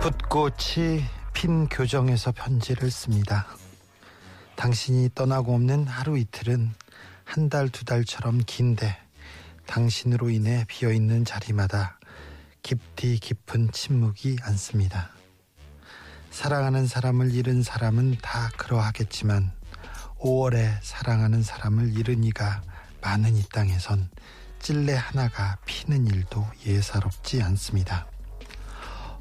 붓꽃이 핀 교정에서 편지를 씁니다. 당신이 떠나고 없는 하루 이틀은 한 달, 두 달처럼 긴데 당신으로 인해 비어있는 자리마다 깊디 깊은 침묵이 않습니다. 사랑하는 사람을 잃은 사람은 다 그러하겠지만 5월에 사랑하는 사람을 잃은 이가 많은 이 땅에선 찔레 하나가 피는 일도 예사롭지 않습니다.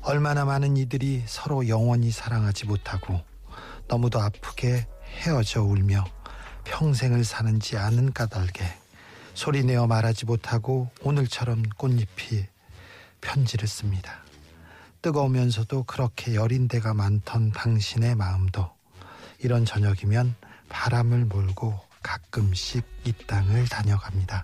얼마나 많은 이들이 서로 영원히 사랑하지 못하고 너무도 아프게 헤어져 울며 평생을 사는지 아는 까닭에 소리내어 말하지 못하고 오늘처럼 꽃잎이 편지를 씁니다. 뜨거우면서도 그렇게 여린 데가 많던 당신의 마음도 이런 저녁이면 바람을 몰고 가끔씩 이 땅을 다녀갑니다.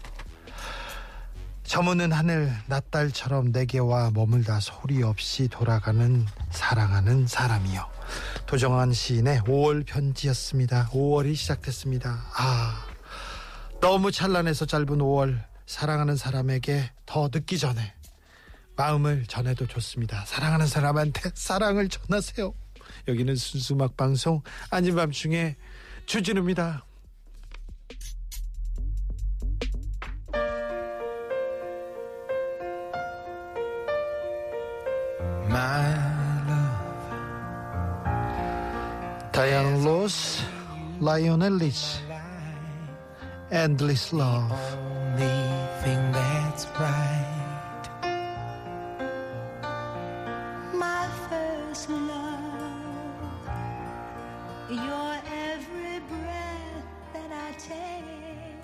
저무는 하늘 낯달처럼 내게와 머물다 소리 없이 돌아가는 사랑하는 사람이요. 도정한 시인의 5월 편지였습니다. 5월이 시작됐습니다. 아, 너무 찬란해서 짧은 5월 사랑하는 사람에게 더 늦기 전에 마음을 전해도 좋습니다. 사랑하는 사람한테 사랑을 전하세요. 여기는 순수 음악 방송 아닌 밤중에 주진우입니다. My 다이안 로스, 라이오넬 리치, Endless Love. only thing that's right my first love. Your every breath that I take.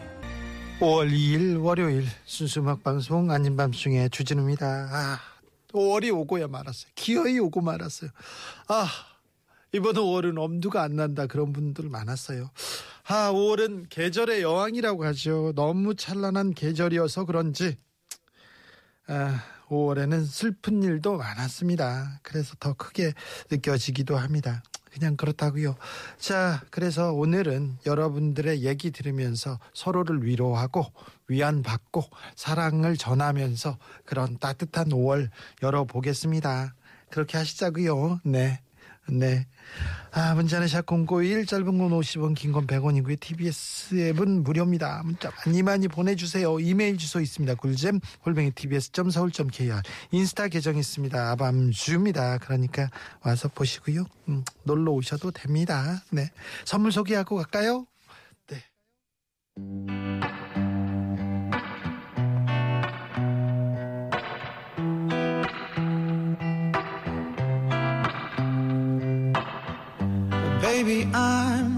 5월 2일 월요일 순수 음악 방송 아닌 밤중에 주진우입니다. 아, 5월이 오고야 말았어요. 기어이 오고 말았어요. 아, 이번 5월은 엄두가 안 난다 그런 분들 많았어요. 아, 5월은 계절의 여왕이라고 하죠. 너무 찬란한 계절이어서 그런지 아, 5월에는 슬픈 일도 많았습니다. 그래서 더 크게 느껴지기도 합니다. 그냥 그렇다고요. 자, 그래서 오늘은 여러분들의 얘기 들으면서 서로를 위로하고 위안받고 사랑을 전하면서 그런 따뜻한 5월 열어보겠습니다. 그렇게 하시자고요. 네. 네. 아, 문자는 샵0951 짧은 건 50원, 긴 건 100원이고요. TBS 앱은 무료입니다. 문자 많이 많이 보내주세요. 이메일 주소 있습니다. 굴잼, 골뱅이 tbs.서울.kr. 인스타 계정 있습니다. 아밤주입니다. 그러니까 와서 보시고요. 음, 놀러 오셔도 됩니다. 네. 선물 소개하고 갈까요? 네.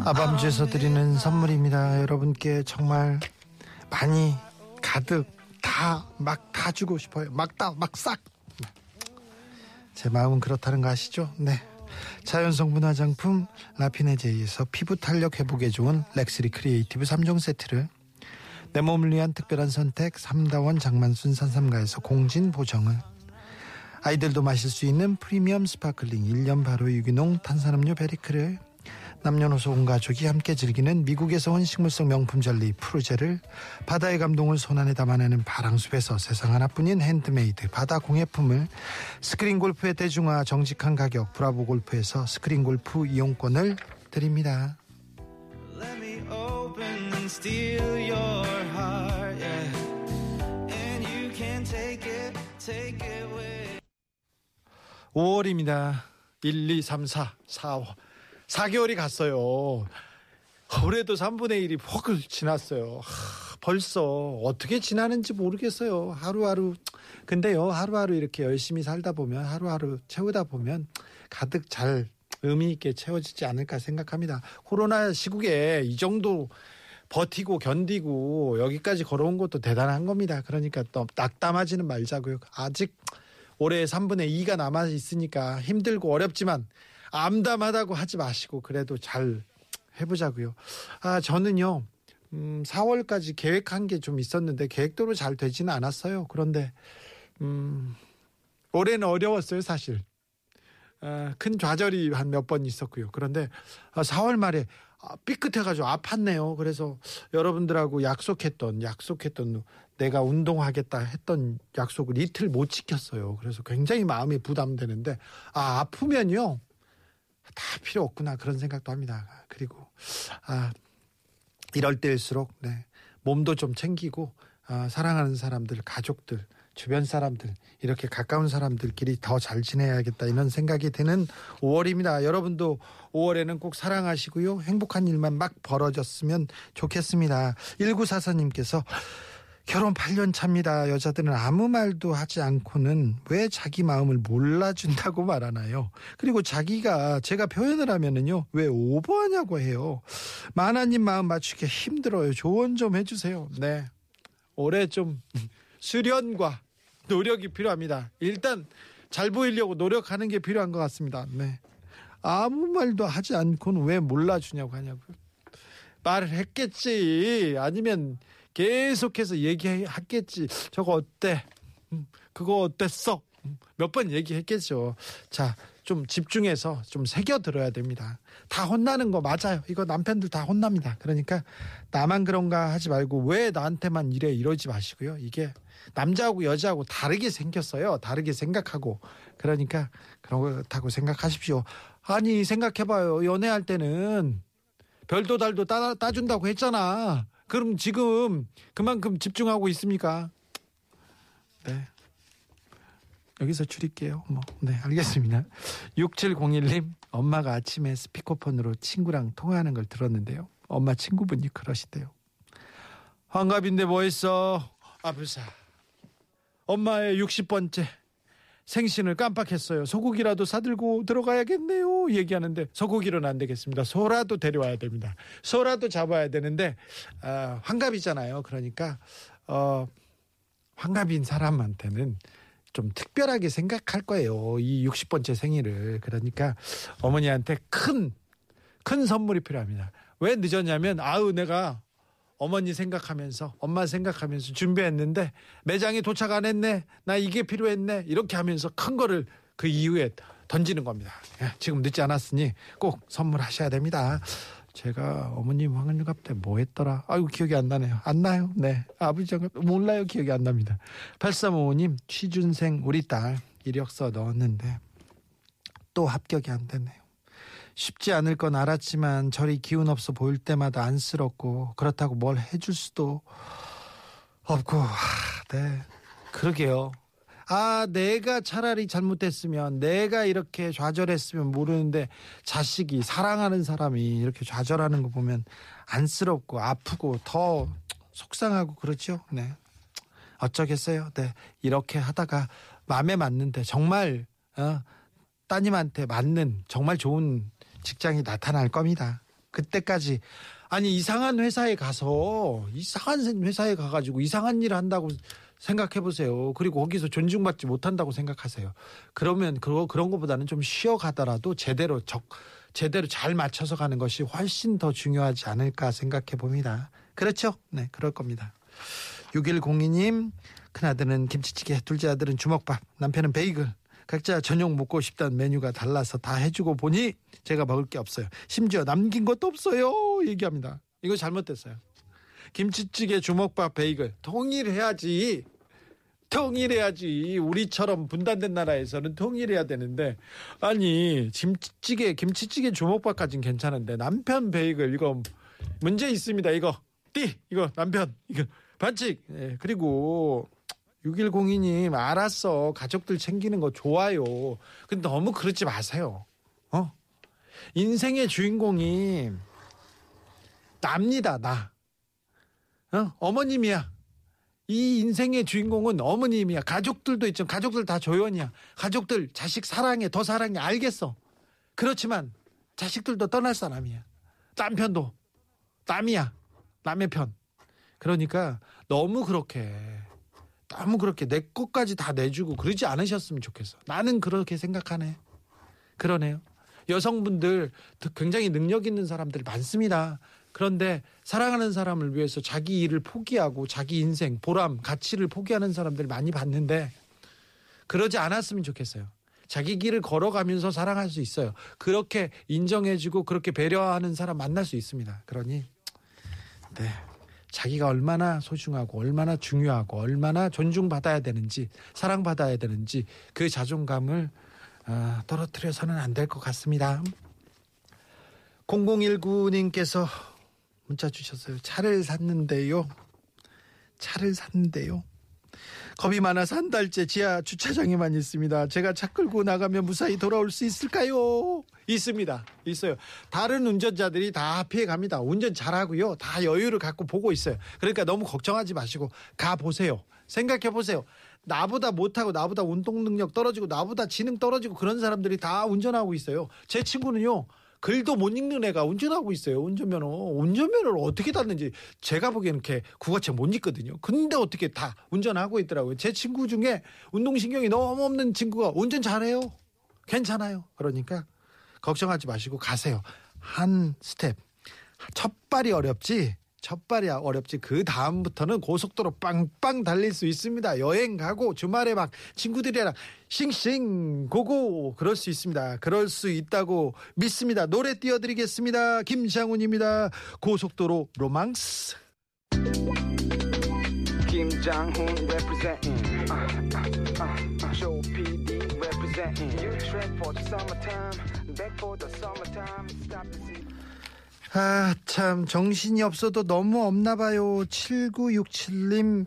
아밤주에서 드리는 선물입니다. 여러분께 정말 많이 가득 다 막 다 주고 싶어요. 막 다 막 싹. 제 마음은 그렇다는 거 아시죠? 네. 자연성분 화장품 라피네제이에서 피부 탄력 회복에 좋은 렉스리 크리에이티브 3종 세트를 내 몸을 위한 특별한 선택 삼다원 장만순 산삼가에서 공진 보정을 아이들도 마실 수 있는 프리미엄 스파클링 1년 바로 유기농 탄산음료 베리크를 남녀노소 온 가족이 함께 즐기는 미국에서 온 식물성 명품 젤리 프루제를 바다의 감동을 손안에 담아내는 바랑숲에서 세상 하나뿐인 핸드메이드 바다 공예품을 스크린 골프의 대중화 정직한 가격 브라보 골프에서 스크린 골프 이용권을 드립니다. Let me open and steal your heart yeah And you can take it take it away 5월입니다. 1, 2, 3, 4, 4, 4개월이 갔어요. 올해도 3분의 1이 퍽을 지났어요. 하, 벌써 어떻게 지나는지 모르겠어요. 하루하루. 근데요, 하루하루 이렇게 열심히 살다 보면, 하루하루 채우다 보면 가득 잘 의미 있게 채워지지 않을까 생각합니다. 코로나 시국에 이 정도 버티고 견디고 여기까지 걸어온 것도 대단한 겁니다. 그러니까 또 낙담하지는 말자고요. 아직 올해 3분의 2가 남아 있으니까 힘들고 어렵지만 암담하다고 하지 마시고 그래도 잘 해보자고요. 아 저는요. 음, 4월까지 계획한 게 좀 있었는데 계획대로 잘 되지는 않았어요. 그런데 음, 올해는 어려웠어요, 사실. 아, 큰 좌절이 한 몇 번 있었고요. 그런데 아, 4월 말에 아, 삐끗해가지고 아팠네요. 그래서 여러분들하고 약속했던 약속했던 내가 운동하겠다 했던 약속을 이틀 못 지켰어요. 그래서 굉장히 마음이 부담되는데 아 아프면요 다 필요 없구나 그런 생각도 합니다. 그리고 아 이럴 때일수록 네, 몸도 좀 챙기고 아, 사랑하는 사람들, 가족들, 주변 사람들 이렇게 가까운 사람들끼리 더 잘 지내야겠다 이런 생각이 드는 5월입니다. 여러분도 5월에는 꼭 사랑하시고요. 행복한 일만 막 벌어졌으면 좋겠습니다. 1944님께서 결혼 8년 차입니다. 여자들은 아무 말도 하지 않고는 왜 자기 마음을 몰라준다고 말하나요? 그리고 자기가 제가 표현을 하면은요, 왜 오버하냐고 해요. 마나님 마음 맞추기 힘들어요. 조언 좀 해주세요. 네. 올해 좀 수련과 노력이 필요합니다. 일단 잘 보이려고 노력하는 게 필요한 것 같습니다. 네. 아무 말도 하지 않고는 왜 몰라주냐고 하냐고요. 말을 했겠지. 아니면 계속해서 얘기했겠지. 저거 어때? 음, 그거 어땠어? 음, 몇번 얘기했겠죠. 자, 좀 집중해서 좀 새겨 들어야 됩니다. 다 혼나는 거 맞아요. 이거 남편들 다 혼납니다. 그러니까 나만 그런가 하지 말고 왜 나한테만 이래 이러지 마시고요. 이게 남자하고 여자하고 다르게 생겼어요. 다르게 생각하고 그러니까 그렇다고 생각하십시오. 아니 생각해봐요. 연애할 때는 별도 달도 따, 따준다고 했잖아. 그럼 지금 그만큼 집중하고 있습니까? 네. 여기서 줄일게요. 뭐, 네, 알겠습니다. 6701님, 엄마가 아침에 스피커폰으로 친구랑 통화하는 걸 들었는데요. 엄마 친구분이 그러시대요. 환갑인데 뭐 했어? 아부사. 엄마의 60번째 생신을 깜빡했어요. 소고기라도 사들고 들어가야겠네요. 얘기하는데 소고기로는 안 되겠습니다. 소라도 데려와야 됩니다. 소라도 잡아야 되는데 아, 환갑이잖아요. 그러니까 어, 환갑인 사람한테는 좀 특별하게 생각할 거예요. 이 60번째 생일을. 그러니까 어머니한테 큰, 큰 선물이 필요합니다. 왜 늦었냐면, 아우, 내가 어머니 생각하면서, 엄마 생각하면서 준비했는데, 매장에 도착 안 했네. 나 이게 필요했네. 이렇게 하면서 큰 거를 그 이후에 던지는 겁니다. 예, 지금 늦지 않았으니 꼭 선물하셔야 됩니다. 제가 어머님 황은갑 때 뭐 했더라? 아이고 기억이 안 나네요. 안 나요? 네. 아버지 장갑 몰라요. 기억이 안 납니다. 8355님 취준생 우리 딸 이력서 넣었는데 또 합격이 안 됐네요. 쉽지 않을 건 알았지만 저리 기운 없어 보일 때마다 안쓰럽고 그렇다고 뭘 해줄 수도 없고 하, 네 그러게요. 아, 내가 차라리 잘못했으면, 내가 이렇게 좌절했으면 모르는데, 자식이, 사랑하는 사람이 이렇게 좌절하는 거 보면 안쓰럽고 아프고 더 속상하고 그렇죠. 네. 어쩌겠어요. 네. 이렇게 하다가 마음에 맞는데, 정말, 어, 따님한테 맞는 정말 좋은 직장이 나타날 겁니다. 그때까지 아니 이상한 회사에 가서 이상한 회사에 가가지고 이상한 일을 한다고 생각해 보세요. 그리고 거기서 존중받지 못한다고 생각하세요. 그러면 그거 그런 것보다는 좀 쉬어 가더라도 제대로 적 제대로 잘 맞춰서 가는 것이 훨씬 더 중요하지 않을까 생각해 봅니다. 그렇죠? 네, 그럴 겁니다. 6102님, 큰아들은 김치찌개, 둘째 아들은 주먹밥, 남편은 베이글. 각자 저녁 먹고 싶다는 메뉴가 달라서 다 해주고 보니 제가 먹을 게 없어요. 심지어 남긴 것도 없어요. 얘기합니다. 이거 잘못됐어요. 김치찌개, 주먹밥, 베이글 통일해야지. 통일해야지. 우리처럼 분단된 나라에서는 통일해야 되는데 아니 김치찌개, 김치찌개, 주먹밥까진 괜찮은데 남편 베이글 이거 문제 있습니다. 이거 띠 이거 남편 이거 반칙. 예, 그리고 6102님 알았어 가족들 챙기는 거 좋아요. 근데 너무 그러지 마세요. 어? 인생의 주인공이 납니다 나. 어? 어머님이야. 이 인생의 주인공은 어머님이야. 가족들도 있죠. 가족들 다 조연이야. 가족들 자식 사랑해 더 사랑해 알겠어. 그렇지만 자식들도 떠날 사람이야. 남편도 남이야. 남의 편. 그러니까 너무 그렇게 너무 그렇게 내 것까지 다 내주고 그러지 않으셨으면 좋겠어. 나는 그렇게 생각하네. 그러네요. 여성분들 굉장히 능력 있는 사람들 많습니다. 그런데 사랑하는 사람을 위해서 자기 일을 포기하고 자기 인생, 보람, 가치를 포기하는 사람들 많이 봤는데 그러지 않았으면 좋겠어요. 자기 길을 걸어가면서 사랑할 수 있어요. 그렇게 인정해주고 그렇게 배려하는 사람 만날 수 있습니다. 그러니 네. 자기가 얼마나 소중하고 얼마나 중요하고 얼마나 존중받아야 되는지 사랑받아야 되는지 그 자존감을 어, 떨어뜨려서는 안 될 것 같습니다. 0019님께서 문자 주셨어요. 차를 샀는데요. 차를 샀는데요. 겁이 많아서 한 달째 지하 주차장에만 있습니다. 제가 차 끌고 나가면 무사히 돌아올 수 있을까요? 있습니다. 있어요. 다른 운전자들이 다 피해 갑니다. 운전 잘하고요. 다 여유를 갖고 보고 있어요. 그러니까 너무 걱정하지 마시고 가 보세요. 생각해 보세요. 나보다 못하고 나보다 운동 능력 떨어지고 나보다 지능 떨어지고 그런 사람들이 다 운전하고 있어요. 제 친구는요. 글도 못 읽는 애가 운전하고 있어요. 운전면허. 운전면허를 어떻게 땄는지 제가 보기에는 이렇게 국어책 못 읽거든요. 근데 어떻게 다 운전하고 있더라고요. 제 친구 중에 운동신경이 너무 없는 친구가 운전 잘해요. 괜찮아요. 그러니까 걱정하지 마시고 가세요. 한 스텝. 첫 발이 어렵지. 첫 발이 어렵지. 그 다음부터는 고속도로 빵빵 달릴 수 있습니다. 여행 가고 주말에 막 친구들이랑 싱싱 고고 그럴 수 있습니다. 그럴 수 있다고 믿습니다. 노래 띄워드리겠습니다. 김장훈입니다. 고속도로 로망스. 김장훈 representing uh, uh, uh, uh, 아, 참, 정신이 없어도 너무 없나 봐요. 7967님,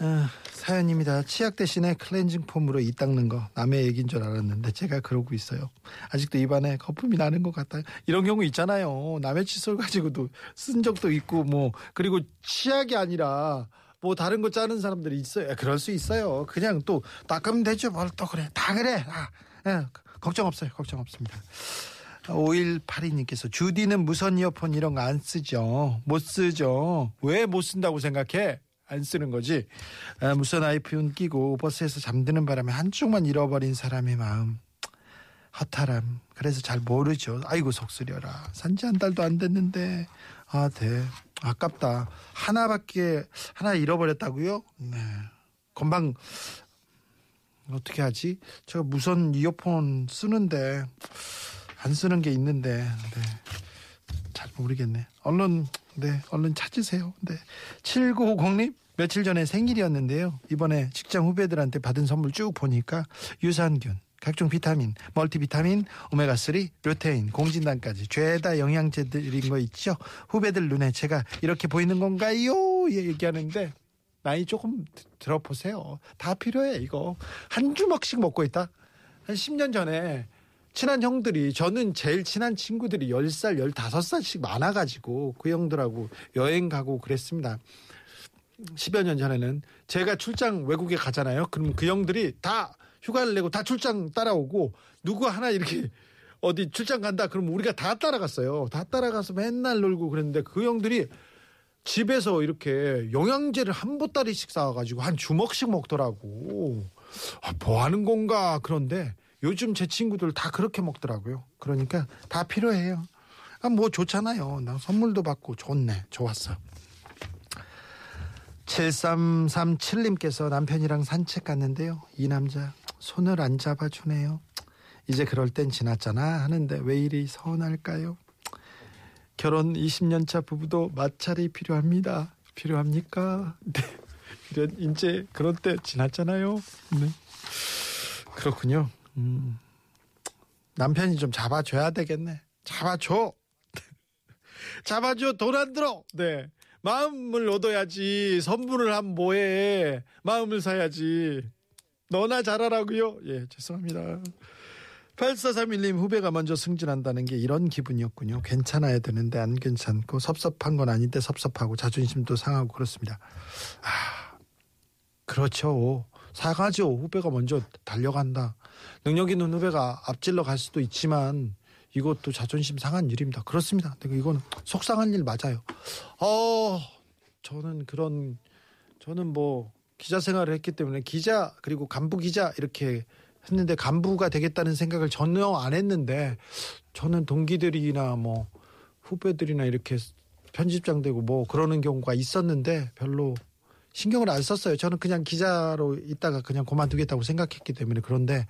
어, 사연입니다. 치약 대신에 클렌징 폼으로 이 닦는 거. 남의 얘기인 줄 알았는데 제가 그러고 있어요. 아직도 입안에 거품이 나는 것 같아요. 이런 경우 있잖아요. 남의 칫솔 가지고도 쓴 적도 있고, 뭐, 그리고 치약이 아니라 뭐 다른 거 짜는 사람들이 있어요. 그럴 수 있어요. 그냥 또 닦으면 되죠. 뭘 또 그래. 다 그래. 아, 예, 걱정 없어요. 걱정 없습니다. 5182님께서 주디는 무선 이어폰 이런 거 안 쓰죠. 못 쓰죠. 왜 못 쓴다고 생각해? 안 쓰는 거지. 아, 무선 아이폰 끼고 버스에서 잠드는 바람에 한쪽만 잃어버린 사람의 마음. 허탈함. 그래서 잘 모르죠. 아이고 속쓰려라. 산지 한 달도 안 됐는데. 아, 네. 아깝다. 하나밖에 하나 잃어버렸다고요? 네. 금방 어떻게 하지? 제가 무선 이어폰 쓰는데 안 쓰는 게 있는데 네. 잘 모르겠네. 얼른 네 얼른 찾으세요. 네 7950님 며칠 전에 생일이었는데요. 이번에 직장 후배들한테 받은 선물 쭉 보니까 유산균, 각종 비타민, 멀티비타민, 오메가3, 루테인, 공진단까지 죄다 영양제들인 거 있죠. 후배들 눈에 제가 이렇게 보이는 건가요? 얘기하는데 나이 조금 들어보세요. 다 필요해 이거 한 주먹씩 먹고 있다. 한 10년 전에 친한 형들이 저는 제일 친한 친구들이 10살, 15살씩 많아 가지고 그 형들하고 여행 가고 그랬습니다. 10여 년 전에는 제가 출장 외국에 가잖아요. 그러면 그 형들이 다 휴가를 내고 다 출장 따라오고 누구 하나 이렇게 어디 출장 간다 그러면 우리가 다 따라갔어요. 다 따라가서 맨날 놀고 그랬는데 그 형들이 집에서 이렇게 영양제를 한 보따리씩 싸와가지고 한 주먹씩 먹더라고. 아, 뭐 하는 건가 그런데 요즘 제 친구들 다 그렇게 먹더라고요. 그러니까 다 필요해요. 아, 뭐 좋잖아요. 나 선물도 받고 좋네. 좋았어. 7337님께서 남편이랑 산책 갔는데요. 이 남자 손을 안 잡아주네요. 이제 그럴 땐 지났잖아 하는데 왜 이리 서운할까요? 결혼 20년 차 부부도 마찰이 필요합니다. 필요합니까? 네. 이제 그런 때 지났잖아요. 네. 그렇군요. 음. 남편이 좀 잡아줘야 되겠네. 잡아줘. 잡아줘. 돈 안 들어. 네. 마음을 얻어야지. 선물을 하면 뭐해. 마음을 사야지. 너나 잘하라고요. 예, 죄송합니다. 8431님 후배가 먼저 승진한다는 게 이런 기분이었군요. 괜찮아야 되는데 안 괜찮고 섭섭한 건 아닌데 섭섭하고 자존심도 상하고 그렇습니다. 아, 그렇죠. 사가죠. 후배가 먼저 달려간다. 능력 있는 후배가 앞질러 갈 수도 있지만 이것도 자존심 상한 일입니다. 그렇습니다. 근데 이건 속상한 일 맞아요. 어, 저는 그런 저는 뭐 기자 생활을 했기 때문에 기자 그리고 간부 기자 이렇게 했는데 간부가 되겠다는 생각을 전혀 안 했는데 저는 동기들이나 뭐 후배들이나 이렇게 편집장 되고 뭐 그러는 경우가 있었는데 별로 신경을 안 썼어요. 저는 그냥 기자로 있다가 그냥 그만두겠다고 생각했기 때문에 그런데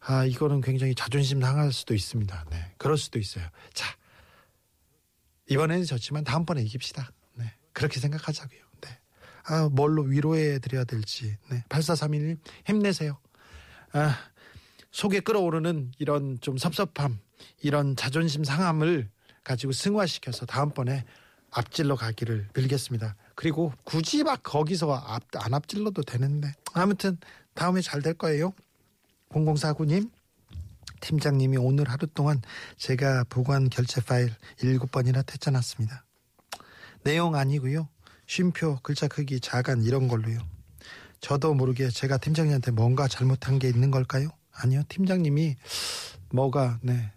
아 이거는 굉장히 자존심 상할 수도 있습니다. 네, 그럴 수도 있어요. 자 이번에는 졌지만 다음번에 이깁시다. 네, 그렇게 생각하자고요. 네, 아 뭘로 위로해 드려야 될지. 네, 8431님 힘내세요. 아 속에 끓어오르는 이런 좀 섭섭함, 이런 자존심 상함을 가지고 승화시켜서 다음번에 앞질러 가기를 빌겠습니다. 그리고 굳이 막 거기서 앞, 안 앞질러도 되는데 아무튼 다음에 잘 될 거예요. 0049님 팀장님이 오늘 하루 동안 제가 보관 결제 파일 7번이나 퇴짜놨습니다. 내용 아니고요. 쉼표, 글자 크기, 자간 이런 걸로요. 저도 모르게 제가 팀장님한테 뭔가 잘못한 게 있는 걸까요? 아니요. 팀장님이 뭐가 네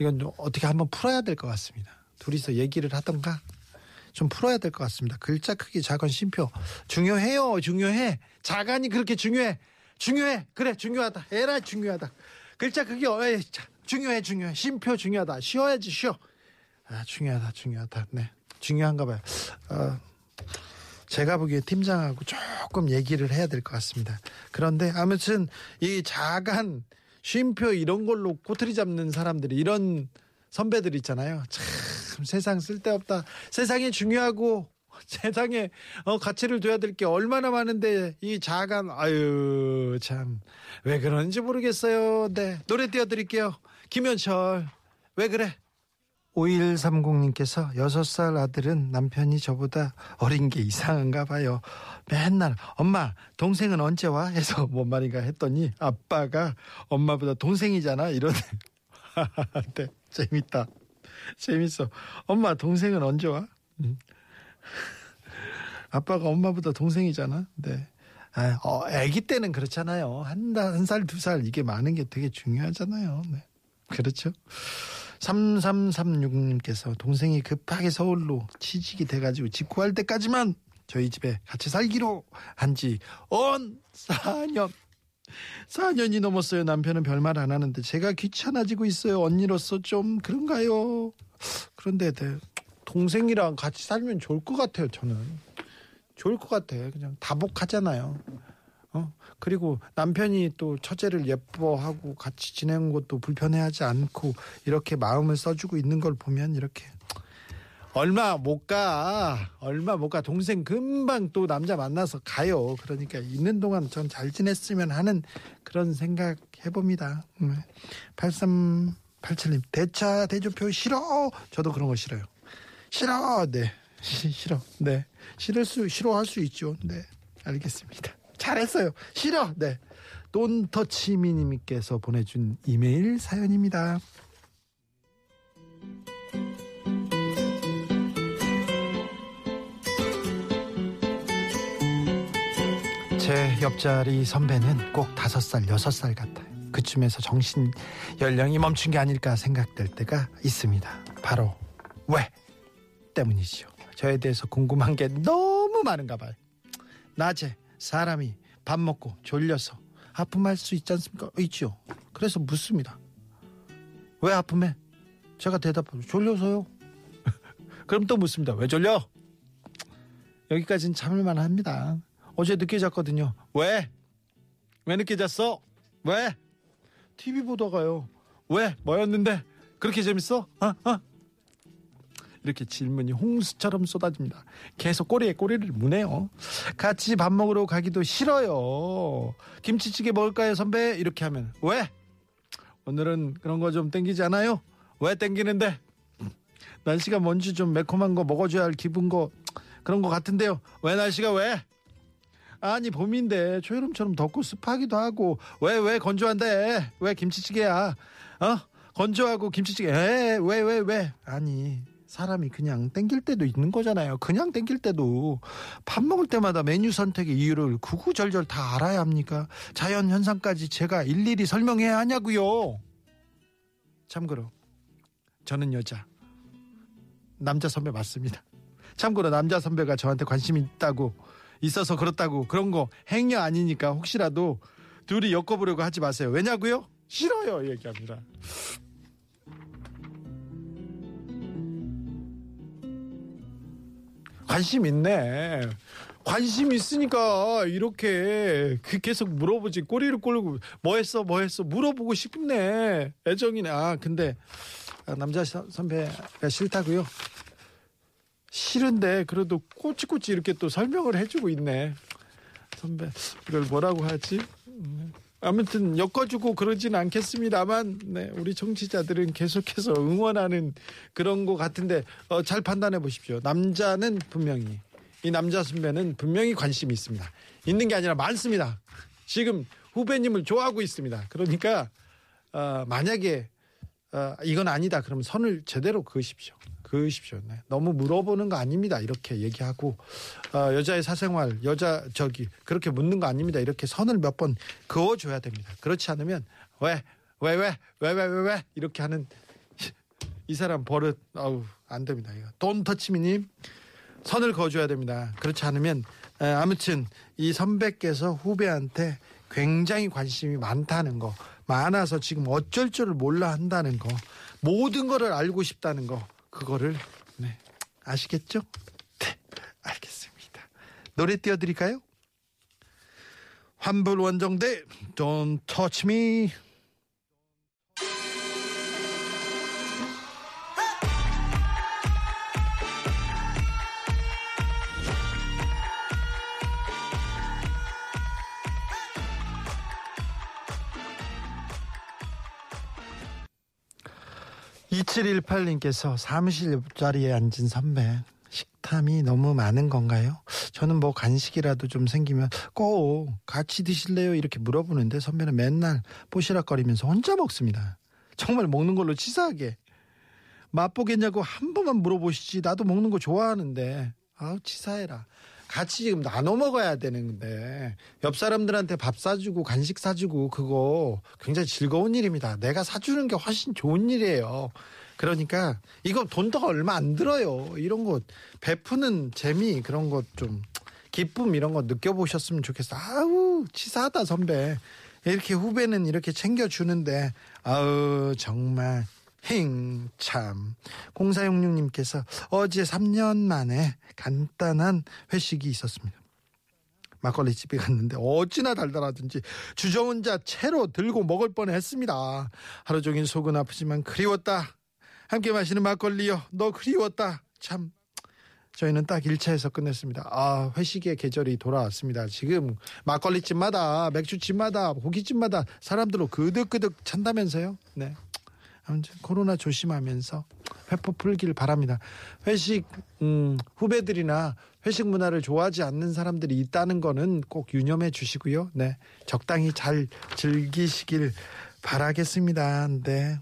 이건 좀 어떻게 한번 풀어야 될 것 같습니다. 둘이서 얘기를 하던가 좀 풀어야 될 것 같습니다. 글자 크기 작은 쉼표 중요해요. 중요해. 자간이 그렇게 중요해. 중요해. 그래 중요하다. 에라 중요하다. 글자 크기 어, 중요해 중요해. 쉼표 중요하다. 쉬어야지 쉬어. 아 중요하다 중요하다. 네 중요한가 봐요. 어, 제가 보기에 팀장하고 조금 얘기를 해야 될 것 같습니다. 그런데 아무튼 이 자간 쉼표 이런 걸로 꼬투리 잡는 사람들이 이런 선배들 있잖아요. 참 세상 쓸데없다. 세상이 중요하고 세상에 어, 가치를 둬야 될 게 얼마나 많은데 이 자간 아유 참 왜 그런지 모르겠어요. 네 노래 띄워드릴게요. 김현철 왜 그래? 5130님께서 6살 아들은 남편이 저보다 어린 게 이상한가 봐요. 맨날 엄마 동생은 언제 와? 해서 뭔 말인가 했더니 아빠가 엄마보다 동생이잖아 이러네. 네, 재밌다. 재밌어. 엄마 동생은 언제 와? 음. 아빠가 엄마보다 동생이잖아. 네. 아, 어, 아기 때는 그렇잖아요. 한 달, 한 살, 두 살 이게 많은 게 되게 중요하잖아요. 네. 그렇죠. 3336님께서 동생이 급하게 서울로 취직이 돼가지고 집 구할 때까지만 저희 집에 같이 살기로 한 지 온 4년 4년이 넘었어요. 남편은 별말 안 하는데 제가 귀찮아지고 있어요. 언니로서 좀 그런가요? 그런데 네, 동생이랑 같이 살면 좋을 것 같아요. 저는 좋을 것 같아. 그냥 다복하잖아요. 어? 그리고 남편이 또 처제를 예뻐하고 같이 지내는 것도 불편해하지 않고 이렇게 마음을 써주고 있는 걸 보면 이렇게 얼마 못 가. 얼마 못 가. 동생 금방 또 남자 만나서 가요. 그러니까 있는 동안 전 잘 지냈으면 하는 그런 생각 해봅니다. 8387님, 대차, 대조표 싫어. 저도 그런 거 싫어요. 싫어. 네. 시- 싫어. 네. 싫을 수, 싫어할 수 있죠. 네. 알겠습니다. 잘했어요. 싫어. 네. 돈터치미님께서 보내준 이메일 사연입니다. 제 옆자리 선배는 꼭 다섯 살, 여섯 살 같아요. 그쯤에서 정신 연령이 멈춘 게 아닐까 생각될 때가 있습니다. 바로 왜 때문이죠. 저에 대해서 궁금한 게 너무 많은가 봐요. 낮에 사람이 밥 먹고 졸려서 아픔할 수 있지 않습니까? 있죠. 그래서 묻습니다. 왜 아픔해? 제가 대답하죠. 졸려서요. 그럼 또 묻습니다. 왜 졸려? 여기까지는 참을만 합니다. 어제 늦게 잤거든요. 왜? 왜 늦게 잤어? 왜? TV 보다가요. 왜? 뭐였는데? 그렇게 재밌어? 어? 어? 이렇게 질문이 홍수처럼 쏟아집니다. 계속 꼬리에 꼬리를 무네요. 같이 밥 먹으러 가기도 싫어요. 김치찌개 먹을까요, 선배? 이렇게 하면 왜? 오늘은 그런 거 좀 땡기지 않아요? 왜 땡기는데? 날씨가 뭔지 좀 매콤한 거 먹어줘야 할 기분 거 그런 거 같은데요. 왜 날씨가 왜? 아니 봄인데 초여름처럼 덥고 습하기도 하고 왜 왜 건조한데 왜 김치찌개야? 어? 건조하고 김치찌개 왜 왜 왜 왜? 아니 사람이 그냥 땡길 때도 있는 거잖아요. 그냥 땡길 때도 밥 먹을 때마다 메뉴 선택의 이유를 구구절절 다 알아야 합니까? 자연 현상까지 제가 일일이 설명해야 하냐고요. 참고로 저는 여자 남자 선배 맞습니다. 참고로 남자 선배가 저한테 관심 있다고 있어서 그렇다고 그런 거 행여 아니니까 혹시라도 둘이 엮어보려고 하지 마세요. 왜냐고요? 싫어요 얘기합니다. 관심 있네. 관심 있으니까 이렇게 그 계속 물어보지 꼬리를 꼬르고 뭐 했어 뭐 했어 물어보고 싶네 애정이네 아 근데 아, 남자 서- 선배가 싫다고요 싫은데 그래도 꼬치꼬치 이렇게 또 설명을 해주고 있네. 선배 이걸 뭐라고 하지? 음, 아무튼 엮어주고 그러진 않겠습니다만 네, 우리 청취자들은 계속해서 응원하는 그런 것 같은데 어, 잘 판단해 보십시오. 남자는 분명히 이 남자 선배는 분명히 관심이 있습니다. 있는 게 아니라 많습니다. 지금 후배님을 좋아하고 있습니다. 그러니까 어, 만약에 어, 이건 아니다. 그러면 선을 제대로 그으십시오 그으십시오 네. 너무 물어보는 거 아닙니다. 이렇게 얘기하고. 어, 여자의 사생활 여자 저기 그렇게 묻는 거 아닙니다. 이렇게 선을 몇 번 그어줘야 됩니다. 그렇지 않으면 왜 왜 왜 왜 왜 왜 왜? 이렇게 하는 이 사람 버릇 아우 안 됩니다 이거. 돈 터치미님. 선을 그어줘야 됩니다. 그렇지 않으면 에, 아무튼 이 선배께서 후배한테 굉장히 관심이 많다는 거 많아서 지금 어쩔 줄을 몰라 한다는 거 모든 거를 알고 싶다는 거 그거를 네, 아시겠죠? 네, 알겠습니다. 노래 띄워드릴까요? 환불 원정대 Don't Touch Me (2718님께서) 사무실 옆자리에 앉은 선배 식탐이 너무 많은 건가요? 저는 뭐 간식이라도 좀 생기면 꼭 같이 드실래요? 이렇게 물어보는데 선배는 맨날 뽀시락거리면서 혼자 먹습니다. 정말 먹는 걸로 치사하게 맛보겠냐고 한 번만 물어보시지 나도 먹는 거 좋아하는데 아우 치사해라. 같이 지금 나눠 먹어야 되는데 옆 사람들한테 밥 사주고 간식 사주고 그거 굉장히 즐거운 일입니다. 내가 사주는 게 훨씬 좋은 일이에요. 그러니까 이거 돈도 얼마 안 들어요. 이런 거 베푸는 재미 그런 것 좀 기쁨 이런 거 느껴보셨으면 좋겠어. 아우 치사하다 선배. 이렇게 후배는 이렇게 챙겨주는데 아우 정말 행참 0466님께서 어제 3년 만에 간단한 회식이 있었습니다. 막걸리 집에 갔는데 어찌나 달달하든지 주저 혼자 채로 들고 먹을 뻔했습니다. 하루 종일 속은 아프지만 그리웠다. 함께 마시는 막걸리요. 너 그리웠다. 참 저희는 딱 1차에서 끝냈습니다. 아, 회식의 계절이 돌아왔습니다. 지금 막걸리집마다 맥주집마다 고깃집마다 사람들로 그득그득 찬다면서요. 네. 아무튼 코로나 조심하면서 회포 풀길 바랍니다. 회식 음, 후배들이나 회식 문화를 좋아하지 않는 사람들이 있다는 거는 꼭 유념해 주시고요. 네. 적당히 잘 즐기시길 바라겠습니다. 네.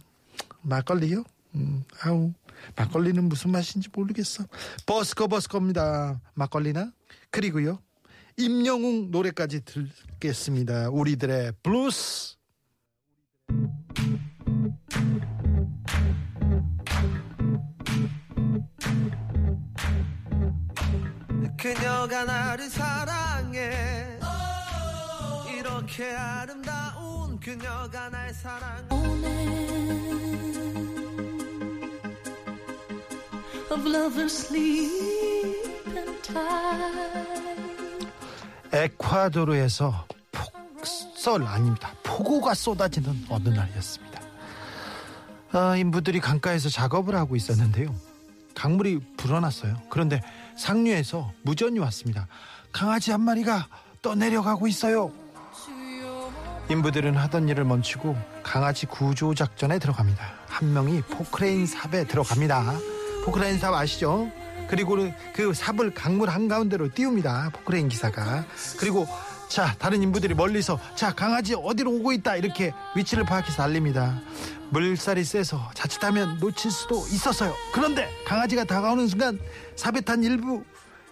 막걸리요? 음, 아우. 막걸리는 무슨 맛인지 모르겠어. 버스커 버스커입니다. 막걸리나? 그리고요. 임영웅 노래까지 듣겠습니다. 우리들의 블루스. 그녀가 나를 사랑해 이렇게 아름다운 그녀가 날 사랑해 에콰도르에서 폭설 아닙니다. 폭우가 쏟아지는 어느 날이었습니다. 아, 인부들이 강가에서 작업을 하고 있었는데요. 강물이 불어났어요. 그런데 상류에서 무전이 왔습니다. 강아지 한 마리가 떠내려가고 있어요. 인부들은 하던 일을 멈추고 강아지 구조 작전에 들어갑니다. 한 명이 포크레인 삽에 들어갑니다. 포크레인 삽 아시죠? 그리고 그 삽을 강물 한가운데로 띄웁니다. 포크레인 기사가. 그리고 자, 다른 인부들이 멀리서 자, 강아지 어디로 오고 있다. 이렇게 위치를 파악해서 알립니다. 물살이 세서 자칫하면 놓칠 수도 있었어요. 그런데 강아지가 다가오는 순간 삽에 탄 일부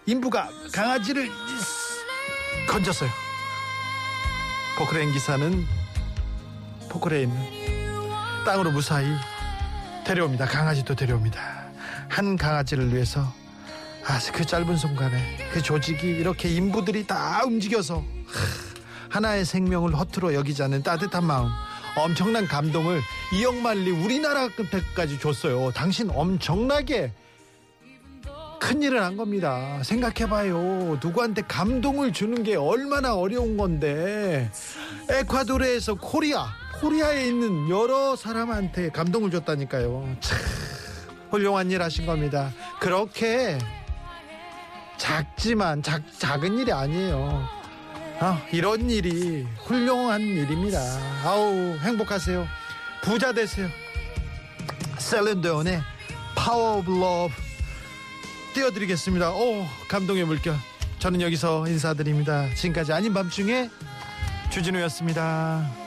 인부가 강아지를 건졌어요. 포크레인 기사는 포크레인 땅으로 무사히 데려옵니다. 강아지도 데려옵니다. 한 강아지를 위해서 아, 그 짧은 순간에 그 조직이 이렇게 인부들이 다 움직여서 하, 하나의 생명을 허투루 여기지 않는 따뜻한 마음, 엄청난 감동을 이영만리 우리나라한테까지 줬어요. 당신 엄청나게 큰 일을 한 겁니다. 생각해봐요. 누구한테 감동을 주는 게 얼마나 어려운 건데 에콰도르에서 코리아, 코리아에 있는 여러 사람한테 감동을 줬다니까요. 참 훌륭한 일 하신 겁니다. 그렇게 작지만 작, 작은 일이 아니에요. 아, 이런 일이 훌륭한 일입니다. 아우 행복하세요. 부자 되세요. 셀린 디온의 Power of Love 띄워드리겠습니다. 오 감동의 물결. 저는 여기서 인사드립니다. 지금까지 아닌 밤중에 주진우였습니다.